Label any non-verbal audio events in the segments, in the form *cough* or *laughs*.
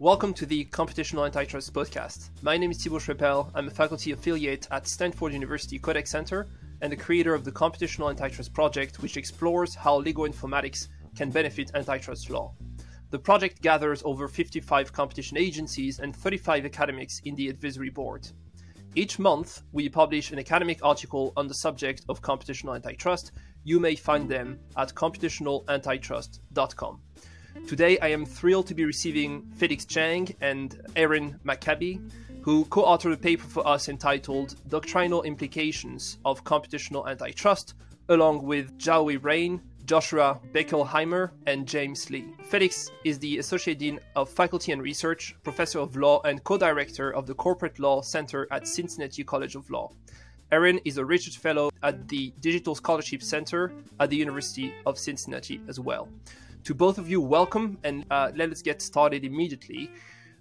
Welcome to the Computational Antitrust Podcast. My name is Thibault Schrepel. I'm a faculty affiliate at Stanford University Codex Center and the creator of the Computational Antitrust Project, which explores how legal informatics can benefit antitrust law. The project gathers over 55 competition agencies and 35 academics in the advisory board. Each month, we publish an academic article on the subject of computational antitrust. You may find them at computationalantitrust.com. Today, I am thrilled to be receiving Felix Chang and Erin McCabe, who co authored a paper for us entitled Doctrinal Implications of Computational Antitrust, along with Zhaowei Ren, Joshua Beckelhimer, and James Lee. Felix is the Associate Dean of Faculty and Research, Professor of Law, and co director of the Corporate Law Center at Cincinnati College of Law. Erin is a research fellow at the Digital Scholarship Center at the University of Cincinnati as well. To both of you, welcome, and uh, let us get started immediately.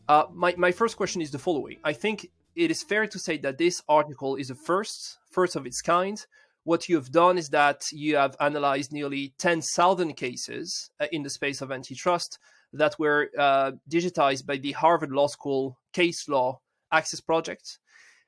Uh, my, my first question is the following. I think it is fair to say that this article is a first, first of its kind. What you have done is that you have analyzed nearly 10,000 cases uh, in the space of antitrust that were uh, digitized by the Harvard Law School Case Law Access Project.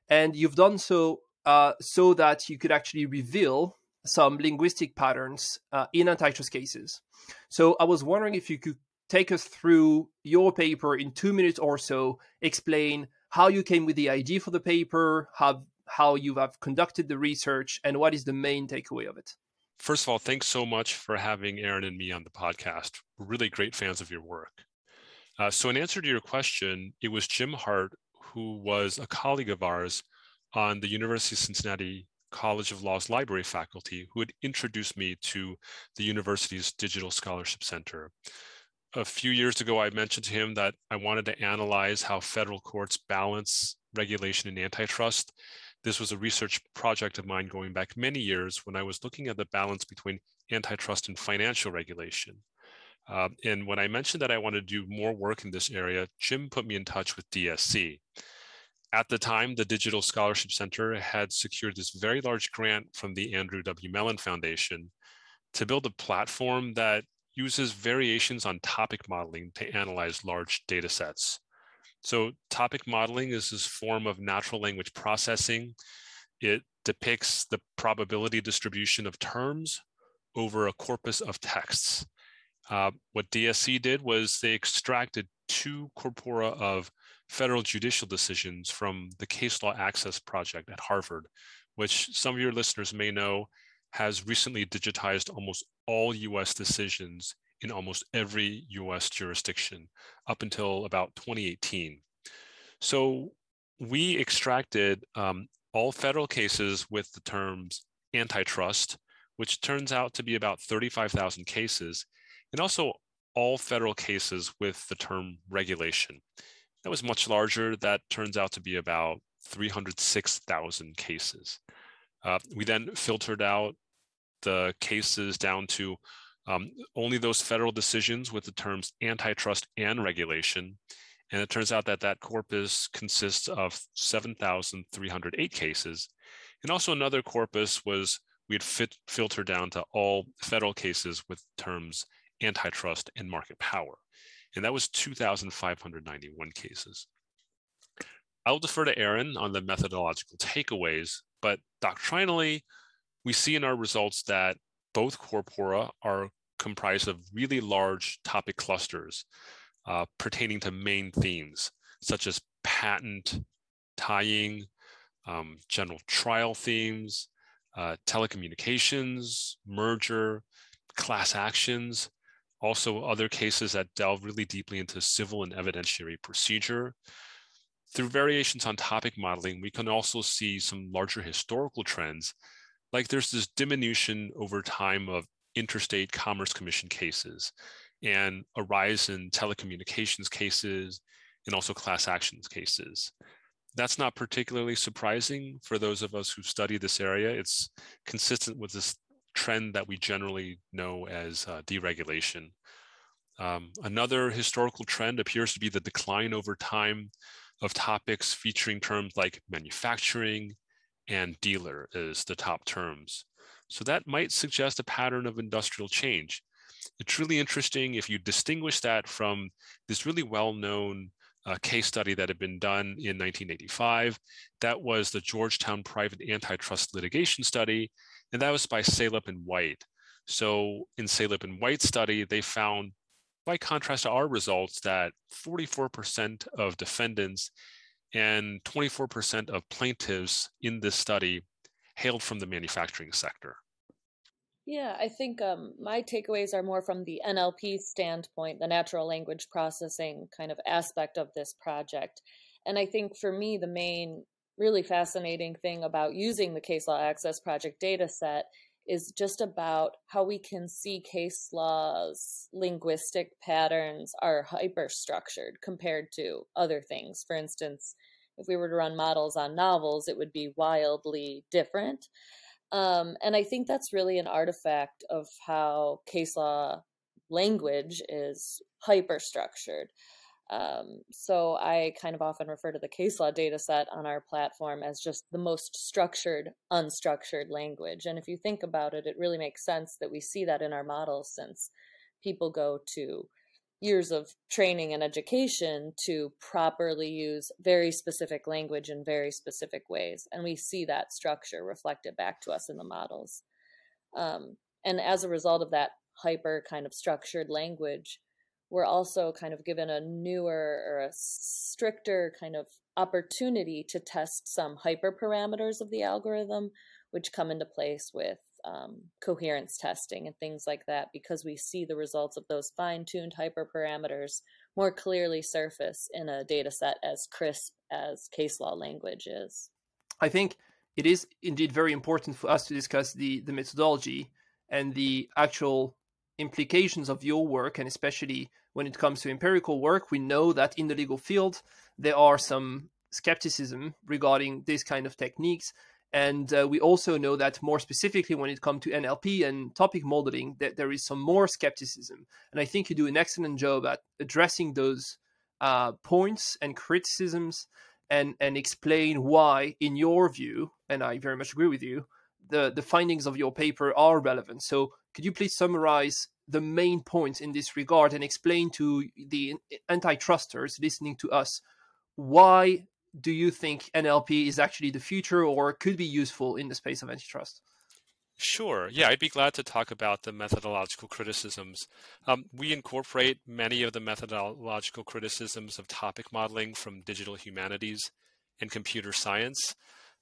And you've done so uh, so that you could actually reveal some linguistic patterns uh, in antitrust cases. So I was wondering if you could take us through your paper in two minutes or so, explain how you came with the idea for the paper, how, how you have conducted the research, and what is the main takeaway of it. First of all, thanks so much for having Erin and me on the podcast. We're really great fans of your work. Uh, so, in answer to your question, it was Jim Hart, who was a colleague of ours on the University of Cincinnati College of Law's library faculty who had introduced me to the university's Digital Scholarship Center. A few years ago, I mentioned to him that I wanted to analyze how federal courts balance regulation and antitrust. This was a research project of mine going back many years when I was looking at the balance between antitrust and financial regulation. Uh, and when I mentioned that I wanted to do more work in this area, Jim put me in touch with DSC. At the time, the Digital Scholarship Center had secured this very large grant from the Andrew W. Mellon Foundation to build a platform that uses variations on topic modeling to analyze large data sets. So topic modeling is this form of natural language processing. It depicts the probability distribution of terms over a corpus of texts. Uh, what DSC did was they extracted two corpora of federal judicial decisions from the Case Law Access Project at Harvard, which some of your listeners may know has recently digitized almost all US decisions in almost every US jurisdiction up until about 2018. So we extracted um, all federal cases with the terms antitrust, which turns out to be about 35,000 cases, and also all federal cases with the term regulation. That was much larger. That turns out to be about 306,000 cases. Uh, we then filtered out the cases down to um, only those federal decisions with the terms antitrust and regulation. And it turns out that that corpus consists of 7,308 cases. And also another corpus was we had fit, filtered down to all federal cases with terms antitrust and market power and that was 2,591 cases. I'll defer to Erin on the methodological takeaways, but doctrinally, we see in our results that both corpora are comprised of really large topic clusters uh, pertaining to main themes, such as patent, tying, um, general trial themes, uh, telecommunications, merger, class actions, also other cases that delve really deeply into civil and evidentiary procedure. Through variations on topic modeling, we can also see some larger historical trends, like there's this diminution over time of interstate commerce commission cases and a rise in telecommunications cases and also class actions cases. That's not particularly surprising for those of us who study this area. It's consistent with this trend that we generally know as uh, deregulation. Um, another historical trend appears to be the decline over time of topics featuring terms like manufacturing and dealer as the top terms. So that might suggest a pattern of industrial change. It's really interesting if you distinguish that from this really well-known a case study that had been done in 1985. That was the Georgetown Private Antitrust Litigation Study, and that was by Salop and White. So in Salop and White's study, they found, by contrast to our results, that 44% of defendants and 24% of plaintiffs in this study hailed from the manufacturing sector. Yeah, I think um, my takeaways are more from the NLP standpoint, the natural language processing kind of aspect of this project. And I think for me, the main really fascinating thing about using the Case Law Access Project data set is just about how we can see case law's linguistic patterns are hyperstructured compared to other things. For instance, if we were to run models on novels, it would be wildly different. Um, and I think that's really an artifact of how case law language is hyper structured. Um, so I kind of often refer to the case law data set on our platform as just the most structured, unstructured language. And if you think about it, it really makes sense that we see that in our models since people go to years of training and education to properly use very specific language in very specific ways. And we see that structure reflected back to us in the models. Um, and as a result of that hyper kind of structured language, we're also kind of given a newer or a stricter kind of opportunity to test some hyperparameters of the algorithm, which come into place with um, coherence testing and things like that because we see the results of those fine-tuned hyperparameters more clearly surface in a data set as crisp as case law language is. I think it is indeed very important for us to discuss the, the methodology and the actual implications of your work, and especially when it comes to empirical work. We know that in the legal field, there are some skepticism regarding this kind of techniques and uh, we also know that more specifically when it comes to NLP and topic modeling, that there is some more skepticism. And I think you do an excellent job at addressing those uh, points and criticisms and, and explain why, in your view, and I very much agree with you, the, the findings of your paper are relevant. So could you please summarize the main points in this regard and explain to the antitrusters listening to us why do you think NLP is actually the future or could be useful in the space of antitrust? Sure. Yeah, I'd be glad to talk about the methodological criticisms. Um, we incorporate many of the methodological criticisms of topic modeling from digital humanities and computer science.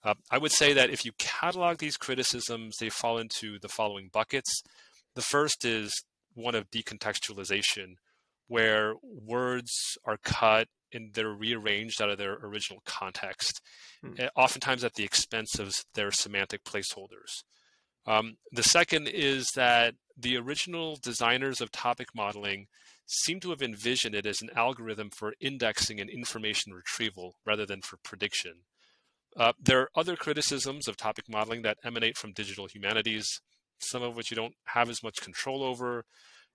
Uh, I would say that if you catalog these criticisms, they fall into the following buckets. The first is one of decontextualization, where words are cut and they're rearranged out of their original context, hmm. Eh, oftentimes at the expense of their semantic placeholders. Um, the second is that the original designers of topic modeling seem to have envisioned it as an algorithm for indexing and information retrieval rather than for prediction. Uh, there are other criticisms of topic modeling that emanate from digital humanities, some of which you don't have as much control over.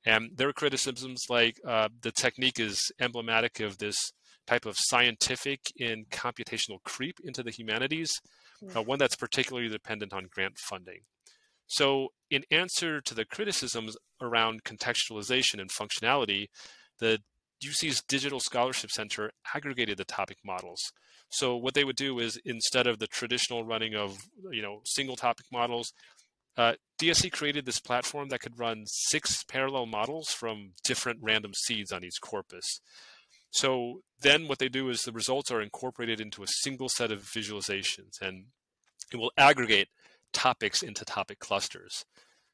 And there are criticisms like uh, the technique is emblematic of this type of scientific and computational creep into the humanities, uh, one that's particularly dependent on grant funding. So, in answer to the criticisms around contextualization and functionality, the UC's Digital Scholarship Center aggregated the topic models. So what they would do is instead of the traditional running of you know single topic models, uh, DSC created this platform that could run six parallel models from different random seeds on each corpus. So then what they do is the results are incorporated into a single set of visualizations and it will aggregate topics into topic clusters.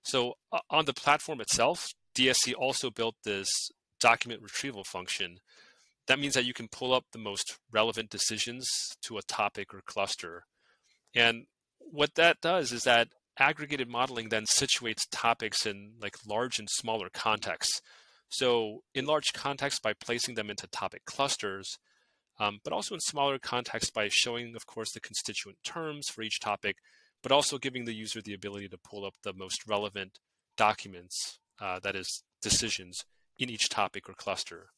So on the platform itself, DSC also built this document retrieval function. That means that you can pull up the most relevant decisions to a topic or cluster. And what that does is that aggregated modeling then situates topics in like large and smaller contexts. So in large context by placing them into topic clusters, um, but also in smaller context by showing, of course, the constituent terms for each topic, but also giving the user the ability to pull up the most relevant documents, uh, that is, decisions in each topic or cluster.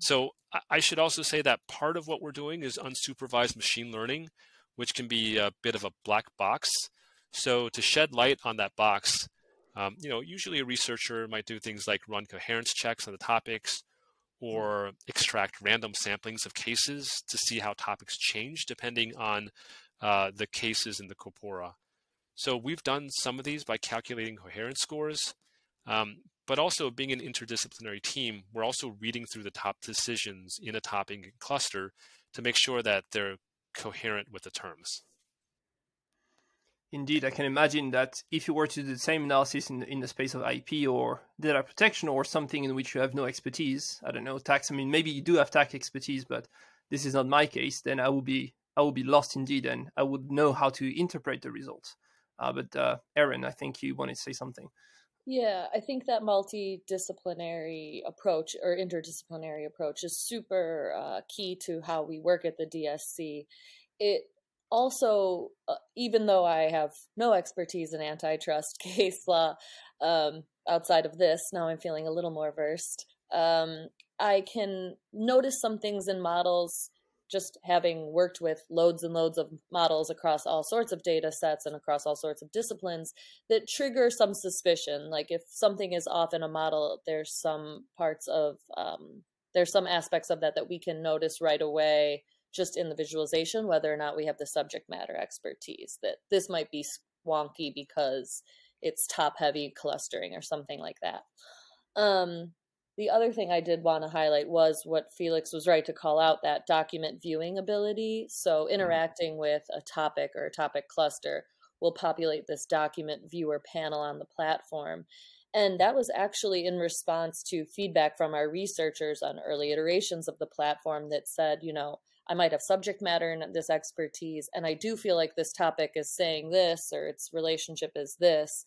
So I should also say that part of what we're doing is unsupervised machine learning, which can be a bit of a black box. So to shed light on that box, um, you know, usually a researcher might do things like run coherence checks on the topics, or extract random samplings of cases to see how topics change depending on uh, the cases in the corpora. So we've done some of these by calculating coherence scores, um, but also being an interdisciplinary team, we're also reading through the top decisions in a topic cluster to make sure that they're coherent with the terms. Indeed, I can imagine that if you were to do the same analysis in, in the space of IP or data protection or something in which you have no expertise, I don't know, tax, I mean, maybe you do have tax expertise, but this is not my case, then I would be I would be lost indeed and I would know how to interpret the results. Uh, but uh, Erin, I think you wanted to say something. Yeah, I think that multidisciplinary approach or interdisciplinary approach is super uh, key to how we work at the DSC. It also, uh, even though I have no expertise in antitrust *laughs* case law um, outside of this, now I'm feeling a little more versed. Um, I can notice some things in models just having worked with loads and loads of models across all sorts of data sets and across all sorts of disciplines that trigger some suspicion. Like if something is off in a model, there's some parts of, um, there's some aspects of that that we can notice right away just in the visualization, whether or not we have the subject matter expertise, that this might be wonky because it's top heavy clustering or something like that. Um, the other thing I did want to highlight was what Felix was right to call out that document viewing ability. So, mm-hmm. interacting with a topic or a topic cluster will populate this document viewer panel on the platform. And that was actually in response to feedback from our researchers on early iterations of the platform that said, you know, I might have subject matter and this expertise, and I do feel like this topic is saying this or its relationship is this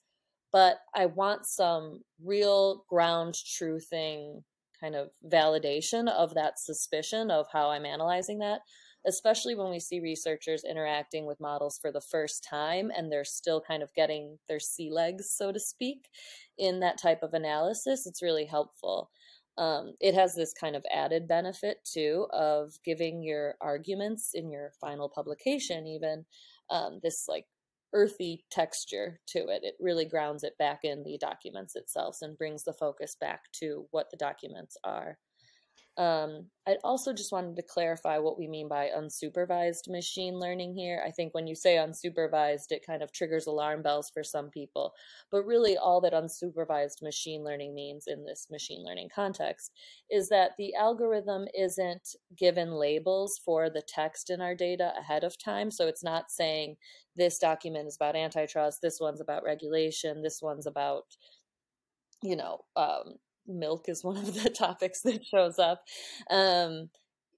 but I want some real ground truthing kind of validation of that suspicion of how I'm analyzing that, especially when we see researchers interacting with models for the first time and they're still kind of getting their sea legs, so to speak, in that type of analysis. It's really helpful. Um, it has this kind of added benefit too of giving your arguments in your final publication, even um, this like earthy texture to it. It really grounds it back in the documents itself and brings the focus back to what the documents are. Um, I also just wanted to clarify what we mean by unsupervised machine learning here. I think when you say unsupervised, it kind of triggers alarm bells for some people. But really, all that unsupervised machine learning means in this machine learning context is that the algorithm isn't given labels for the text in our data ahead of time. So it's not saying this document is about antitrust, this one's about regulation, this one's about you know um, milk is one of the *laughs* topics that shows up. Um,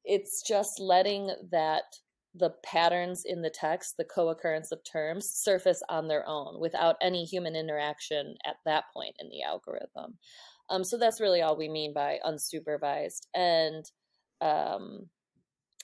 it's just letting that the patterns in the text, the co occurrence of terms, surface on their own without any human interaction at that point in the algorithm. Um, so that's really all we mean by unsupervised. And um,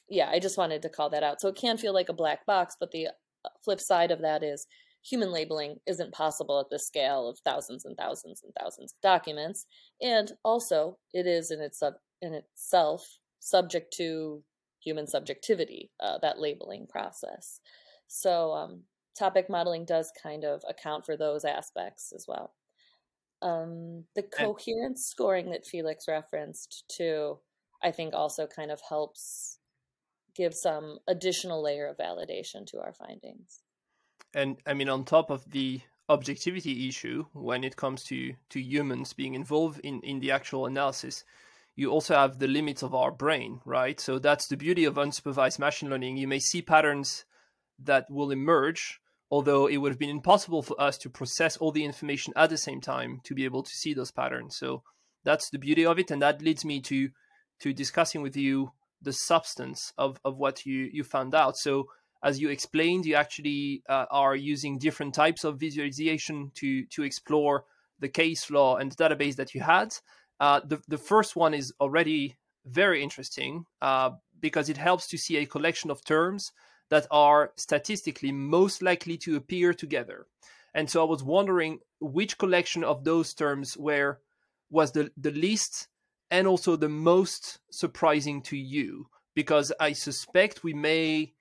yeah, I just wanted to call that out. So it can feel like a black box, but the uh, flip side of that is human labeling isn't possible at the scale of thousands and thousands and thousands of documents. And also, it is in, its, in itself subject to human subjectivity, uh, that labeling process. So, um, topic modeling does kind of account for those aspects as well. Um, the coherence scoring that Felix referenced too, I think also kind of helps give some additional layer of validation to our findings and I mean, on top of the objectivity issue, when it comes to to humans being involved in in the actual analysis, you also have the limits of our brain, right? So that's the beauty of unsupervised machine learning. You may see patterns that will emerge, although it would have been impossible for us to process all the information at the same time to be able to see those patterns. So that's the beauty of it, and that leads me to to discussing with you the substance of of what you you found out. So as you explained, you actually uh, are using different types of visualization to to explore the case law and the database that you had. Uh, the the first one is already very interesting uh, because it helps to see a collection of terms that are statistically most likely to appear together. And so I was wondering which collection of those terms were was the, the least and also the most surprising to you because I suspect we may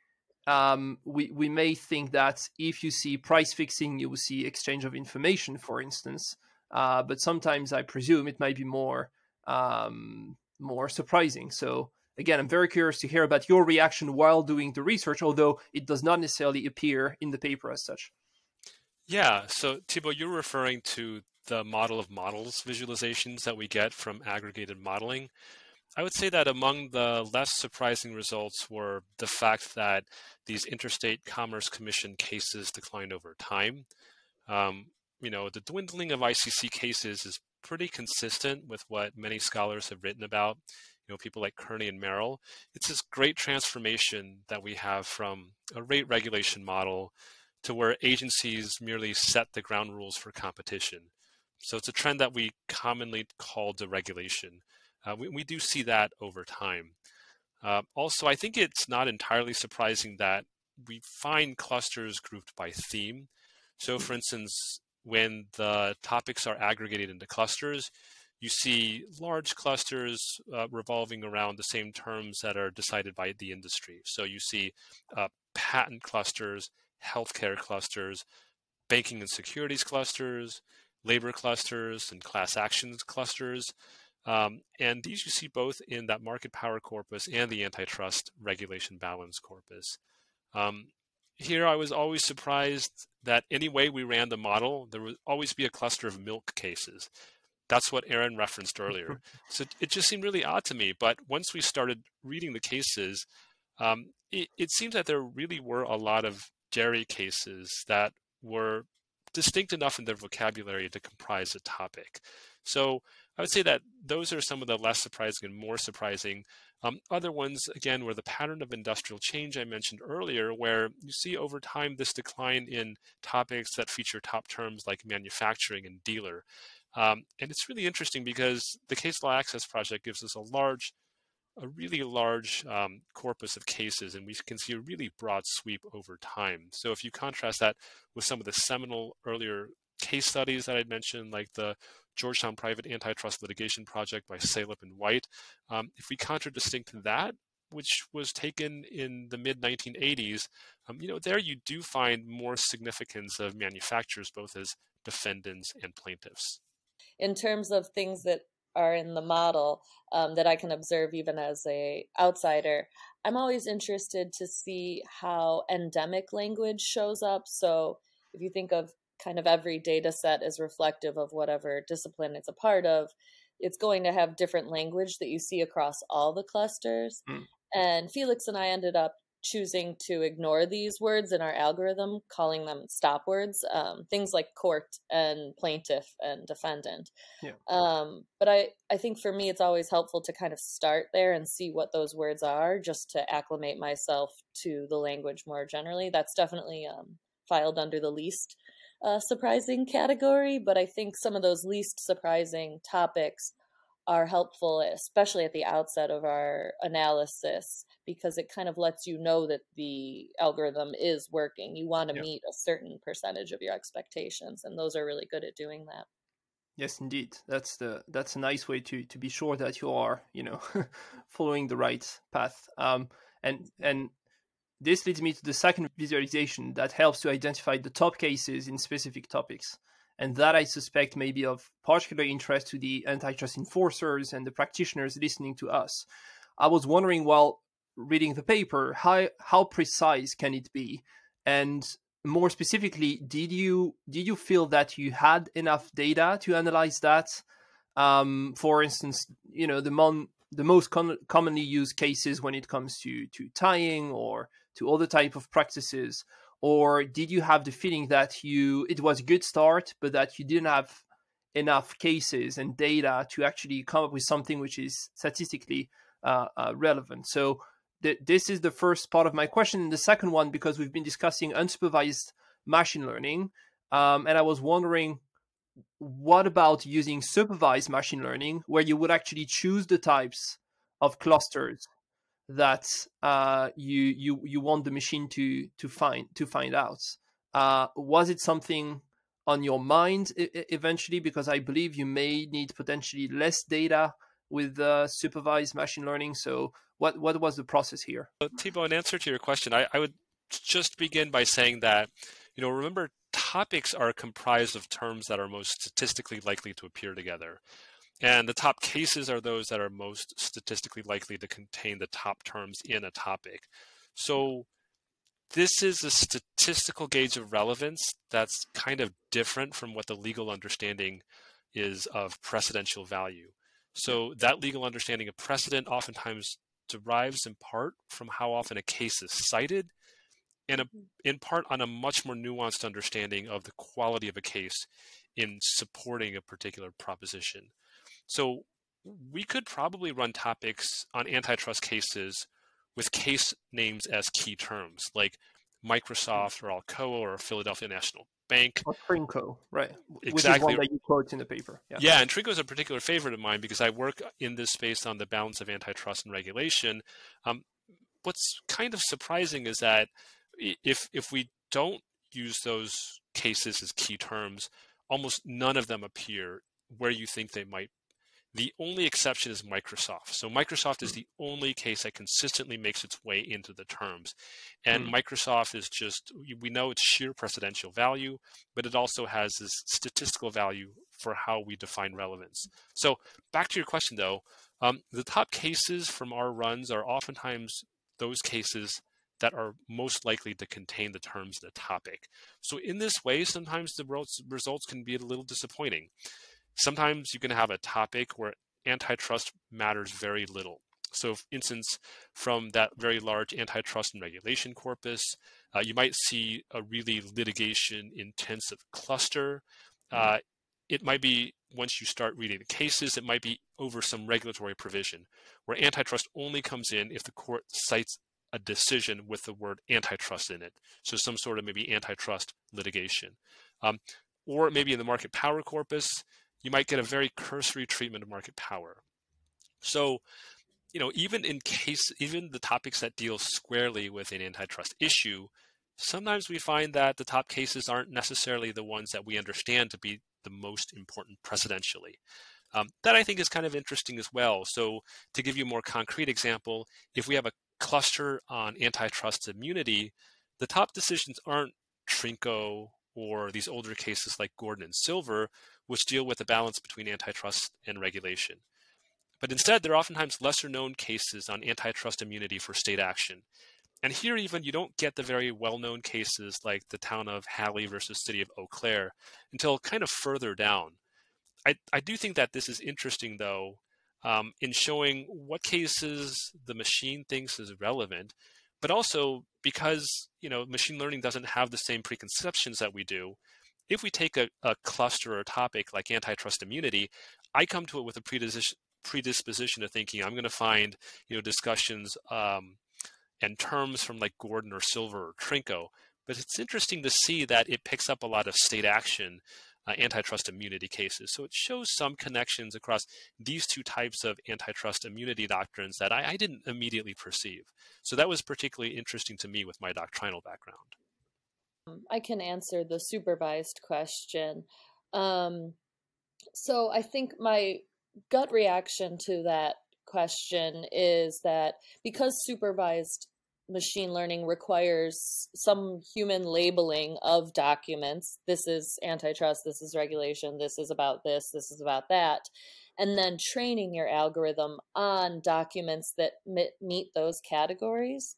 um, we, we may think that if you see price fixing, you will see exchange of information, for instance. Uh, but sometimes I presume it might be more um, more surprising. So again, I'm very curious to hear about your reaction while doing the research, although it does not necessarily appear in the paper as such. Yeah. So Thibault, you're referring to the model of models visualizations that we get from aggregated modeling. I would say that among the less surprising results were the fact that these interstate commerce commission cases declined over time. Um, you know, the dwindling of ICC cases is pretty consistent with what many scholars have written about. You know, people like Kearney and Merrill. It's this great transformation that we have from a rate regulation model to where agencies merely set the ground rules for competition. So it's a trend that we commonly call deregulation. Uh, we, we do see that over time. Uh, also, I think it's not entirely surprising that we find clusters grouped by theme. So, for instance, when the topics are aggregated into clusters, you see large clusters uh, revolving around the same terms that are decided by the industry. So you see uh, patent clusters, healthcare clusters, banking and securities clusters, labor clusters, and class actions clusters. Um, and these you see both in that market power corpus and the antitrust regulation balance corpus. Um, here, I was always surprised that any way we ran the model, there would always be a cluster of milk cases. That's what Erin referenced earlier. *laughs* so it just seemed really odd to me. But once we started reading the cases, um, it, it seems that there really were a lot of dairy cases that were distinct enough in their vocabulary to comprise a topic. So I would say that those are some of the less surprising and more surprising. Um, other ones, again, were the pattern of industrial change I mentioned earlier, where you see over time this decline in topics that feature top terms like manufacturing and dealer. Um, and it's really interesting because the Case Law Access Project gives us a large a really large um, corpus of cases, and we can see a really broad sweep over time. So if you contrast that with some of the seminal earlier case studies that I'd mentioned, like the Georgetown Private Antitrust Litigation Project by Salop and White, um, if we contradistinct that, which was taken in the mid 1980s, um, you know, there you do find more significance of manufacturers both as defendants and plaintiffs. In terms of things that are in the model um, that I can observe even as a outsider. I'm always interested to see how endemic language shows up. So if you think of kind of every data set is reflective of whatever discipline it's a part of, it's going to have different language that you see across all the clusters. Mm. And Felix and I ended up choosing to ignore these words in our algorithm, calling them stop words, um, things like court and plaintiff and defendant. Yeah. Um, but I, I think for me, it's always helpful to kind of start there and see what those words are just to acclimate myself to the language more generally. That's definitely um, filed under the least uh, surprising category, but I think some of those least surprising topics are helpful, especially at the outset of our analysis, because it kind of lets you know that the algorithm is working. You want to yeah. meet a certain percentage of your expectations, and those are really good at doing that. Yes, indeed. That's the that's a nice way to to be sure that you are you know *laughs* following the right path. Um, and and this leads me to the second visualization that helps to identify the top cases in specific topics and that I suspect may be of particular interest to the antitrust enforcers and the practitioners listening to us. I was wondering while reading the paper how how precise can it be, and more specifically, did you did you feel that you had enough data to analyze that? Um, for instance, you know the mon- the most con- commonly used cases when it comes to to tying or to other type of practices? Or did you have the feeling that you it was a good start but that you didn't have enough cases and data to actually come up with something which is statistically uh, uh, relevant? So th- this is the first part of my question. And the second one because we've been discussing unsupervised machine learning um, and i was wondering what about using supervised machine learning where you would actually choose the types of clusters that uh, you you you want the machine to to find to find out. Uh, was it something on your mind eventually? Because I believe you may need potentially less data with uh, supervised machine learning. So, what what was the process here? So, Thibault, in answer to your question, I, I would just begin by saying that you know remember topics are comprised of terms that are most statistically likely to appear together. And the top cases are those that are most statistically likely to contain the top terms in a topic. So this is a statistical gauge of relevance that's kind of different from what the legal understanding is of precedential value. So that legal understanding of precedent oftentimes derives in part from how often a case is cited and a, mm-hmm. in part on a much more nuanced understanding of the quality of a case in supporting a particular proposition. So we could probably run topics on antitrust cases with case names as key terms, like Microsoft or Alcoa or Philadelphia National Bank. Or Trinko, right. Exactly. Which is one that you quote in the paper. Yeah. yeah, and Trinko is a particular favorite of mine because I work in this space on the balance of antitrust and regulation. Um, what's kind of surprising is that if if we don't use those cases as key terms, almost none of them appear where you think they might. The only exception is Microsoft. So Microsoft is hmm. the only case that consistently makes its way into the terms. And mm. Microsoft is just, we know it's sheer precedential value, but it also has this statistical value for how we define relevance. So back to your question though, um, the top cases from our runs are oftentimes those cases that are most likely to contain the terms of the topic. So in this way, sometimes the results can be a little disappointing. Sometimes you can have a topic where antitrust matters very little. So, for instance, from that very large antitrust and regulation corpus, uh, you might see a really litigation intensive cluster. Mm-hmm. Uh, it might be once you start reading the cases, it might be over some regulatory provision where antitrust only comes in if the court cites a decision with the word antitrust in it. So some sort of maybe antitrust litigation. Um, or maybe in the market power corpus, you might get a very cursory treatment of market power. So, you know, even in case, even the topics that deal squarely with an antitrust issue, sometimes we find that the top cases aren't necessarily the ones that we understand to be the most important precedentially. Um, that I think is kind of interesting as well. So, to give you a more concrete example, if we have a cluster on antitrust immunity, the top decisions aren't Trinko or these older cases like Gordon and Silver, which deal with the balance between antitrust and regulation. But instead, there are oftentimes lesser known cases on antitrust immunity for state action. And here, even you don't get the very well known cases like the town of Hallie versus city of Eau Claire until kind of further down. I, I do think that this is interesting, though, um, in showing what cases the machine thinks is relevant, but also because you know machine learning doesn't have the same preconceptions that we do. If we take a, a cluster or topic like antitrust immunity, I come to it with a predisposition predisposition to thinking I'm going to find you know discussions um, and terms from like Gordon or Silver or Trinko. But it's interesting to see that it picks up a lot of state action uh, antitrust immunity cases. So it shows some connections across these two types of antitrust immunity doctrines that I, I didn't immediately perceive. So that was particularly interesting to me with my doctrinal background. Um, I can answer the supervised question. Um, so I think my gut reaction to that question is that because supervised machine learning requires some human labeling of documents. This is antitrust, this is regulation, this is about this, this is about that. And then training your algorithm on documents that meet those categories.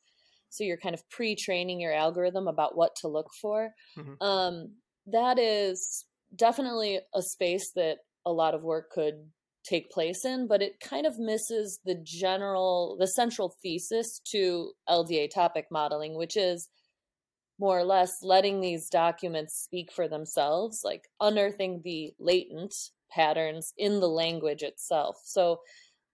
So you're kind of pre training your algorithm about what to look for. Mm-hmm. Um, that is definitely a space that a lot of work could take place in, but it kind of misses the general, the central thesis to LDA topic modeling, which is more or less letting these documents speak for themselves, like unearthing the latent patterns in the language itself. So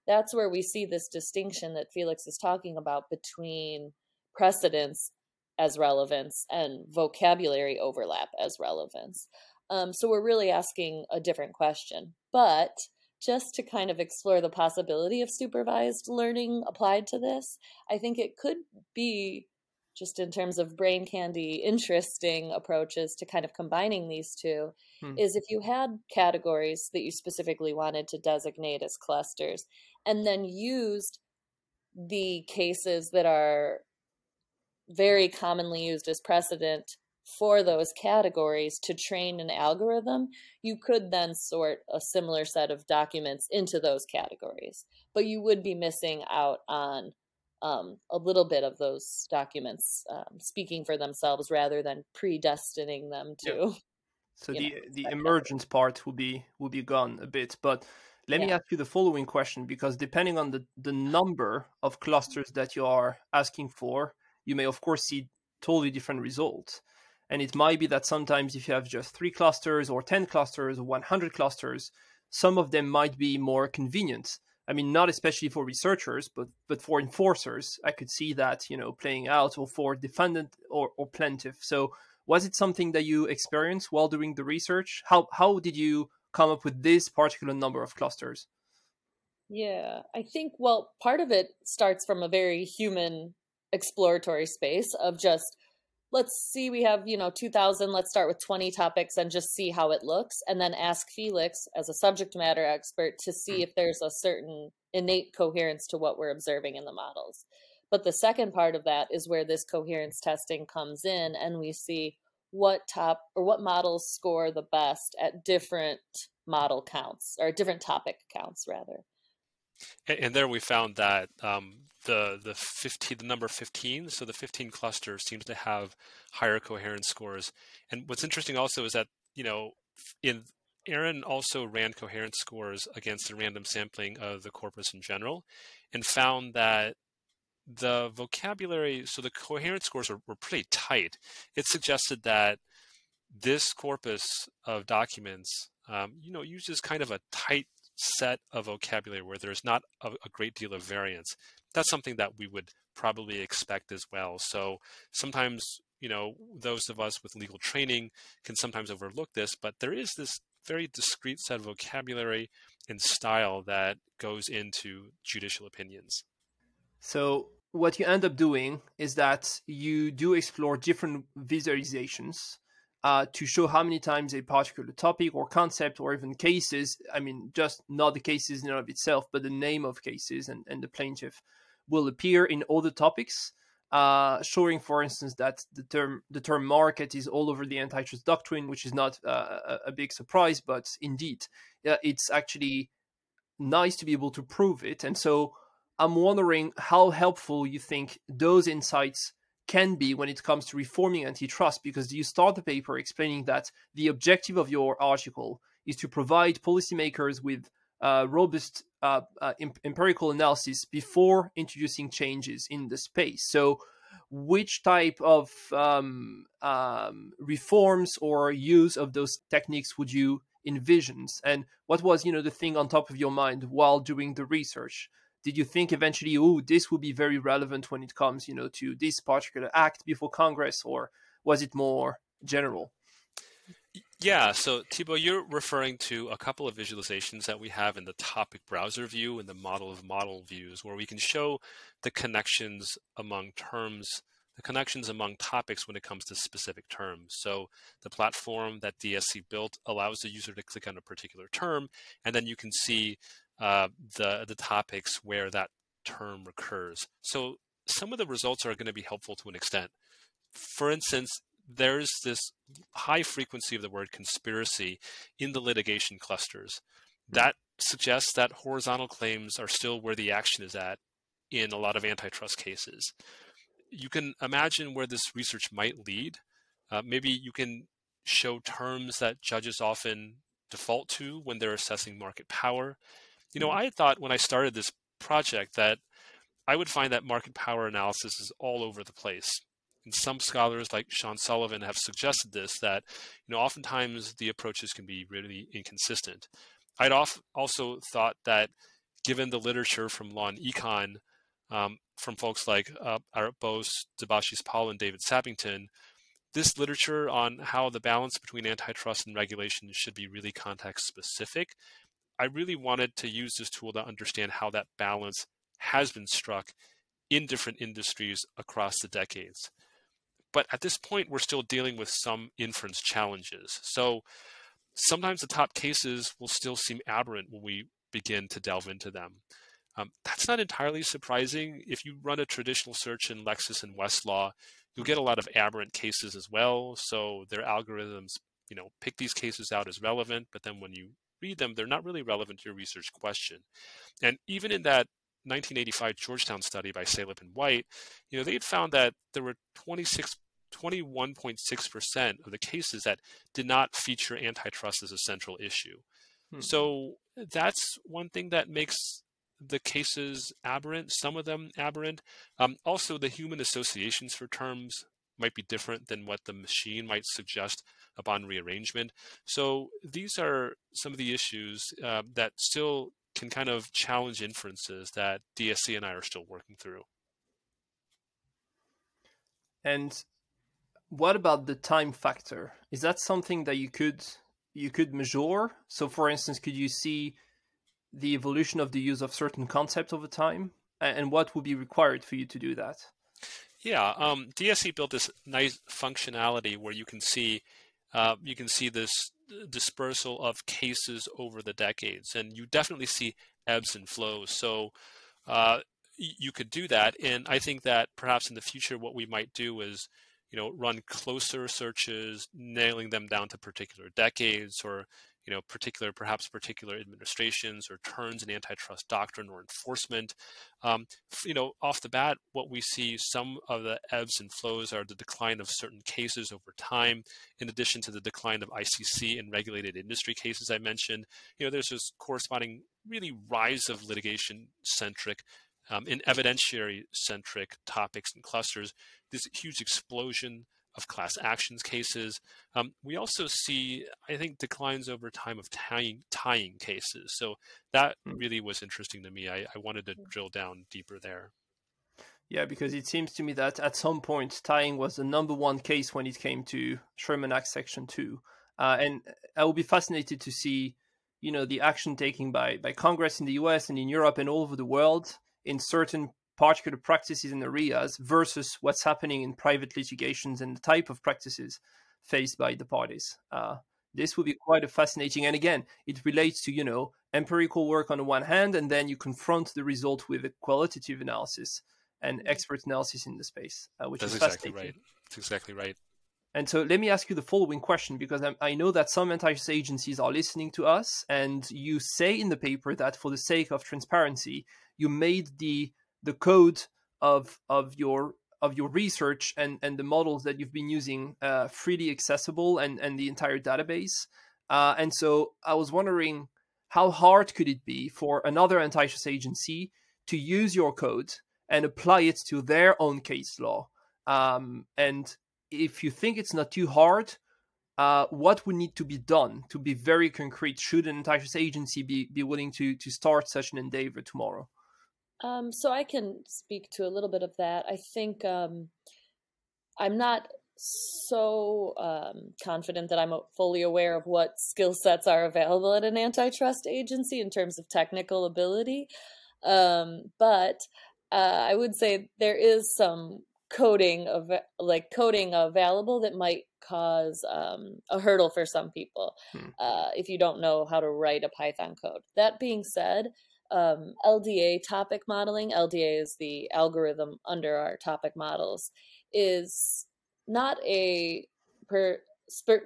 that's where we see this distinction that Felix is talking about between precedence as relevance and vocabulary overlap as relevance. Um, so we're really asking a different question. But just to kind of explore the possibility of supervised learning applied to this, I think it could be just in terms of brain candy interesting approaches to kind of combining these two hmm. is if you had categories that you specifically wanted to designate as clusters and then used the cases that are very commonly used as precedent for those categories to train an algorithm, you could then sort a similar set of documents into those categories. But you would be missing out on um, a little bit of those documents um, speaking for themselves rather than predestining them to. Yeah. So the know, the emergence part will be will be gone a bit, but let yeah. me ask you the following question because depending on the the number of clusters that you are asking for, you may of course see totally different results. And it might be that sometimes if you have just three clusters or 10 clusters or 100 clusters, some of them might be more convenient I mean, not especially for researchers, but but for enforcers, I could see that you know playing out, or for defendant or, or plaintiff. So, was it something that you experienced while doing the research? How how did you come up with this particular number of clusters? Yeah, I think well, part of it starts from a very human exploratory space of just let's see we have you know 2000 let's start with 20 topics and just see how it looks and then ask felix as a subject matter expert to see mm. if there's a certain innate coherence to what we're observing in the models. But the second part of that is where this coherence testing comes in and we see what top or what models score the best at different model counts or different topic counts rather and, there we found that um, the the 15 the number 15 so the 15 cluster seems to have higher coherence scores. And what's interesting also is that you know in Erin also ran coherence scores against a random sampling of the corpus in general and found that the vocabulary so the coherence scores were, were pretty tight. It suggested that this corpus of documents um, you know uses kind of a tight set of vocabulary where there's not a, a great deal of variance that's something that we would probably expect as well. So sometimes, you know, those of us with legal training can sometimes overlook this, but there is this very discrete set of vocabulary and style that goes into judicial opinions. So what you end up doing is that you do explore different visualizations uh, to show how many times a particular topic or concept or even cases, I mean, just not the cases in and of itself, but the name of cases and, and the plaintiff will appear in other topics, uh, showing, for instance, that the term the term market is all over the antitrust doctrine, which is not uh, a, a, big surprise, but indeed, uh, it's actually nice to be able to prove it. And so, I'm wondering how helpful you think those insights can be when it comes to reforming antitrust, because you start the paper explaining that the objective of your article is to provide policymakers with uh, robust uh, uh, empirical analysis before introducing changes in the space. So, which type of um, um, reforms or use of those techniques would you envision? And what was, you know, the thing on top of your mind while doing the research? Did you think eventually, oh, this will be very relevant when it comes, you know, to this particular act before Congress, or was it more general? Yeah, so Thibault, you're referring to a couple of visualizations that we have in the topic browser view and the model of model views, where we can show the connections among terms, the connections among topics when it comes to specific terms. So the platform that DSC built allows the user to click on a particular term, and then you can see uh, the the topics where that term recurs. So some of the results are going to be helpful to an extent. For instance, there's this high frequency of the word conspiracy in the litigation clusters. Hmm. That suggests that horizontal claims are still where the action is at in a lot of antitrust cases. You can imagine where this research might lead. Uh, maybe you can show terms that judges often default to when they're assessing market power. You know. I thought when I started this project that I would find that market power analysis is all over the place. And some scholars, like Sean Sullivan, have suggested this that you know oftentimes the approaches can be really inconsistent. I'd also thought that given the literature from law and econ, um, from folks like uh, Arup Bose, Debashis Paul, and David Sappington, this literature on how the balance between antitrust and regulation should be really context specific. I really wanted to use this tool to understand how that balance has been struck in different industries across the decades. But at this point, we're still dealing with some inference challenges. So sometimes the top cases will still seem aberrant when we begin to delve into them. Um, that's not entirely surprising. If you run a traditional search in Lexis and Westlaw, You'll get a lot of aberrant cases as well. So their algorithms, you know, pick these cases out as relevant, but then when you read them, they're not really relevant to your research question. And even in that 1985 Georgetown study by Salop and White, you know, they had found that there were 26 21.6% of the cases that did not feature antitrust as a central issue. Hmm. So that's one thing that makes the cases aberrant, some of them aberrant. Um, also, the human associations for terms might be different than what the machine might suggest upon rearrangement. So these are some of the issues uh, that still can kind of challenge inferences that DSC and I are still working through. And what about the time factor? Is that something that you could you could measure? So, for instance, could you see the evolution of the use of certain concepts over time, and what would be required for you to do that? Yeah, um, DSC built this nice functionality where you can see uh, you can see this dispersal of cases over the decades, and you definitely see ebbs and flows. So uh, you could do that, and I think that perhaps in the future, what we might do is you know run closer searches nailing them down to particular decades or you know particular perhaps particular administrations or turns in antitrust doctrine or enforcement. Um, you know off the bat what we see some of the ebbs and flows are the decline of certain cases over time in addition to the decline of icc and regulated industry cases i mentioned. You know there's this corresponding really rise of litigation centric um, in evidentiary centric topics and clusters, this huge explosion of class actions cases. Um, we also see, I think, declines over time of tying, tying cases. So that hmm. really was interesting to me. I, I wanted to drill down deeper there. Yeah, because it seems to me that at some point tying was the number one case when it came to Sherman Act Section 2. Uh, and I will be fascinated to see, you know, the action taken by, by Congress in the US and in Europe and all over the world in certain particular practices and areas versus what's happening in private litigations and the type of practices faced by the parties. Uh, this would be quite a fascinating, and again, it relates to you know empirical work on the one hand, and then you confront the result with a qualitative analysis and expert analysis in the space, uh, which That's is exactly right. That's exactly right. And so let me ask you the following question because I, I know that some antitrust agencies are listening to us, and you say in the paper that for the sake of transparency, you made the the code of of your of your research and and the models that you've been using uh, freely accessible and and the entire database. Uh, and so I was wondering how hard could it be for another antitrust agency to use your code and apply it to their own case law? Um, and if you think it's not too hard, uh, what would need to be done to be very concrete? Should an antitrust agency be, be willing to to start such an endeavor tomorrow? Um, so I can speak to a little bit of that. I think um, I'm not so um, confident that I'm fully aware of what skill sets are available at an antitrust agency in terms of technical ability. Um, but uh, I would say there is some coding of like coding available that might cause um, a hurdle for some people hmm. uh, if you don't know how to write a Python code. That being said, um, LDA topic modeling, LDA is the algorithm under our topic models, is not a per,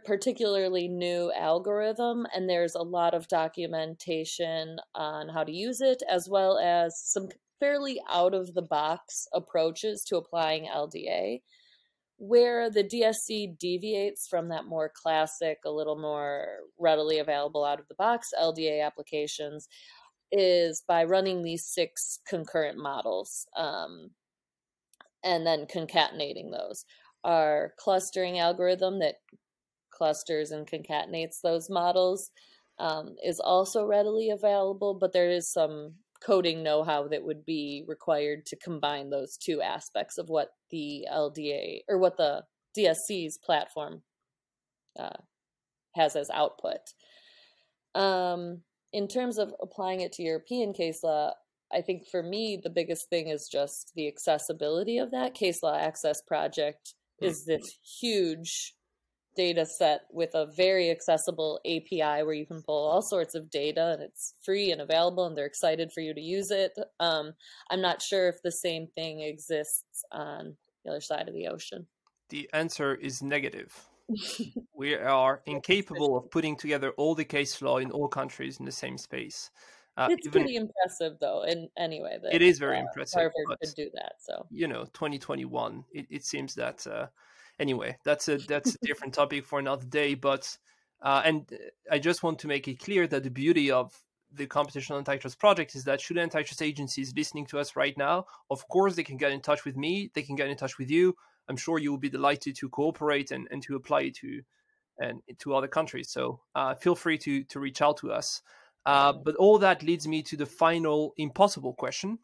particularly new algorithm, and there's a lot of documentation on how to use it, as well as some fairly out of the box approaches to applying LDA. Where the DSC deviates from that more classic, a little more readily available out of the box LDA applications is by running these six concurrent models um, and then concatenating those. Our clustering algorithm that clusters and concatenates those models um, is also readily available, but there is some coding know how that would be required to combine those two aspects of what the LDA or what the DSC's platform uh, has as output. Um, in terms of applying it to European case law, I think for me, the biggest thing is just the accessibility of that. Case Law Access Project hmm. is this huge data set with a very accessible API where you can pull all sorts of data and it's free and available and they're excited for you to use it. Um, I'm not sure if the same thing exists on the other side of the ocean. The answer is negative. *laughs* we are incapable of putting together all the case law in all countries in the same space. Uh, it's even, pretty impressive, though. In anyway, that, it is very uh, impressive. Harvard but, could do that. So you know, 2021. It, it seems that uh, anyway. That's a that's a different topic for another day. But uh, and I just want to make it clear that the beauty of the competition antitrust project is that should antitrust agencies listening to us right now, of course they can get in touch with me. They can get in touch with you. I'm sure you will be delighted to cooperate and, and to apply to and to other countries. So uh, feel free to to reach out to us. Uh, but all that leads me to the final impossible question.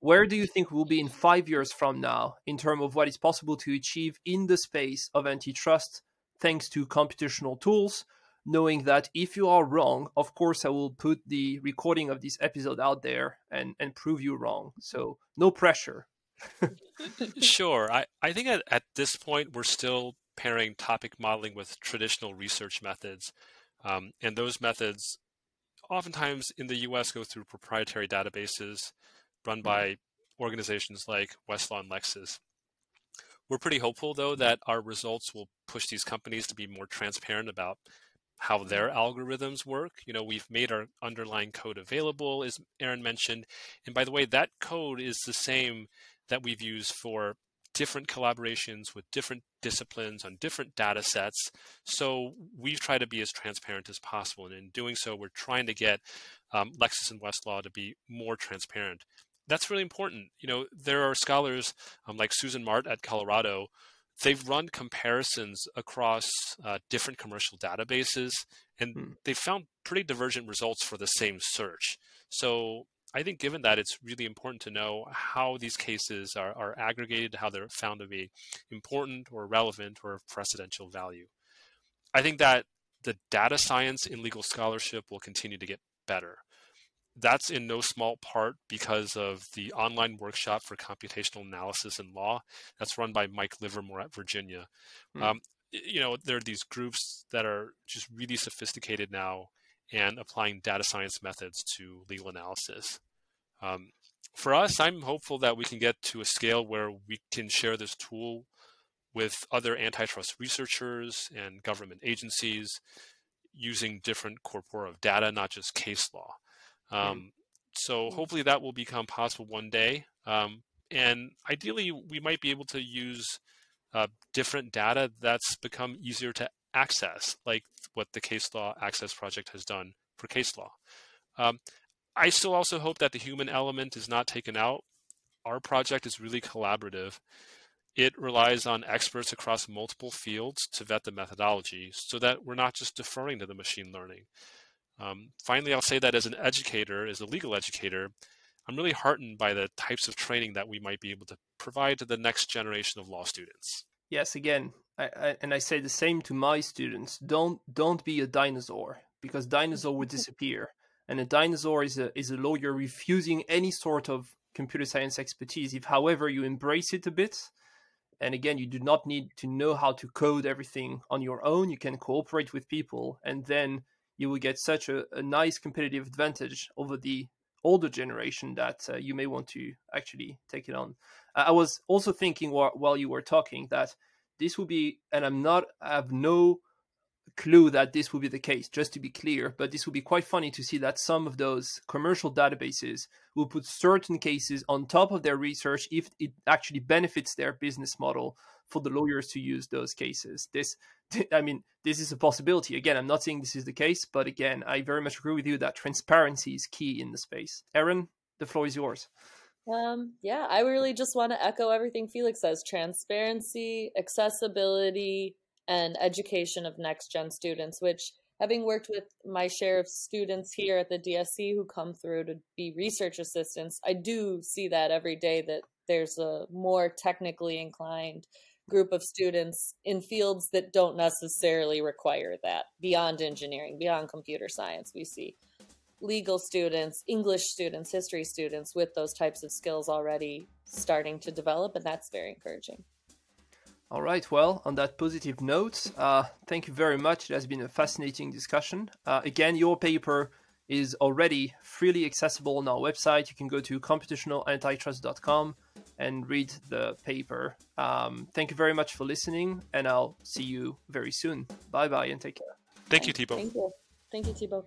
Where do you think we'll be in five years from now in terms of what is possible to achieve in the space of antitrust thanks to computational tools? Knowing that if you are wrong, of course, I will put the recording of this episode out there and, and prove you wrong. So, no pressure. *laughs* sure. I, I think at, at this point, we're still pairing topic modeling with traditional research methods. Um, and those methods oftentimes in the US go through proprietary databases run mm-hmm. by organizations like Westlaw and Lexis. We're pretty hopeful, though, that our results will push these companies to be more transparent about how their mm-hmm. algorithms work. You know, we've made our underlying code available, as Erin mentioned. And by the way, that code is the same that we've used for different collaborations with different disciplines on different data sets. So we've tried to be as transparent as possible. And in doing so, we're trying to get um, Lexis and Westlaw to be more transparent. That's really important. You know, there are scholars um, like Susan Mart at Colorado. They've run comparisons across uh, different commercial databases, and hmm. they've found pretty divergent results for the same search. So I think given that, it's really important to know how these cases are, are aggregated, how they're found to be important or relevant or of precedential value. I think that the data science in legal scholarship will continue to get better. That's in no small part because of the online workshop for computational analysis in law that's run by Mike Livermore at Virginia. Mm. Um, you know, there are these groups that are just really sophisticated now and applying data science methods to legal analysis. Um, for us, I'm hopeful that we can get to a scale where we can share this tool with other antitrust researchers and government agencies using different corpora of data, not just case law. Um, so hopefully that will become possible one day. Um, and ideally, we might be able to use uh, different data that's become easier to access, like what the Case Law Access Project has done for case law. Um, I still also hope that the human element is not taken out. Our project is really collaborative. It relies on experts across multiple fields to vet the methodology so that we're not just deferring to the machine learning. Um, finally, I'll say that as an educator, as a legal educator, I'm really heartened by the types of training that we might be able to provide to the next generation of law students. Yes, again, I, I, and I say the same to my students. Don't don't be a dinosaur because dinosaur would *laughs* disappear. And a dinosaur is a is a lawyer refusing any sort of computer science expertise. If however you embrace it a bit and again you do not need to know how to code everything on your own. You can cooperate with people and then you will get such a, a nice competitive advantage over the older generation that uh, you may want to actually take it on. I was also thinking while, while you were talking that this will be and i'm not i have no clue that this will be the case, just to be clear. But this will be quite funny to see that some of those commercial databases will put certain cases on top of their research if it actually benefits their business model for the lawyers to use those cases. This, *laughs* I mean, this is a possibility. Again, I'm not saying this is the case, but again, I very much agree with you that transparency is key in the space. Erin, the floor is yours. Um, yeah, I really just want to echo everything Felix says transparency, accessibility, and education of next gen students, which having worked with my share of students here at the DSC who come through to be research assistants, I do see that every day that there's a more technically inclined group of students in fields that don't necessarily require that beyond engineering, beyond computer science. We see legal students, English students, history students with those types of skills already starting to develop, and that's very encouraging. All right, well, on that positive note, uh, thank you very much. It has been a fascinating discussion. Uh, again, your paper is already freely accessible on our website. You can go to computationalantitrust.com, and read the paper. Um, thank you very much for listening, and I'll see you very soon. Bye bye and take care. Thank you, Thibault. Thank you. Thank you, Thibault.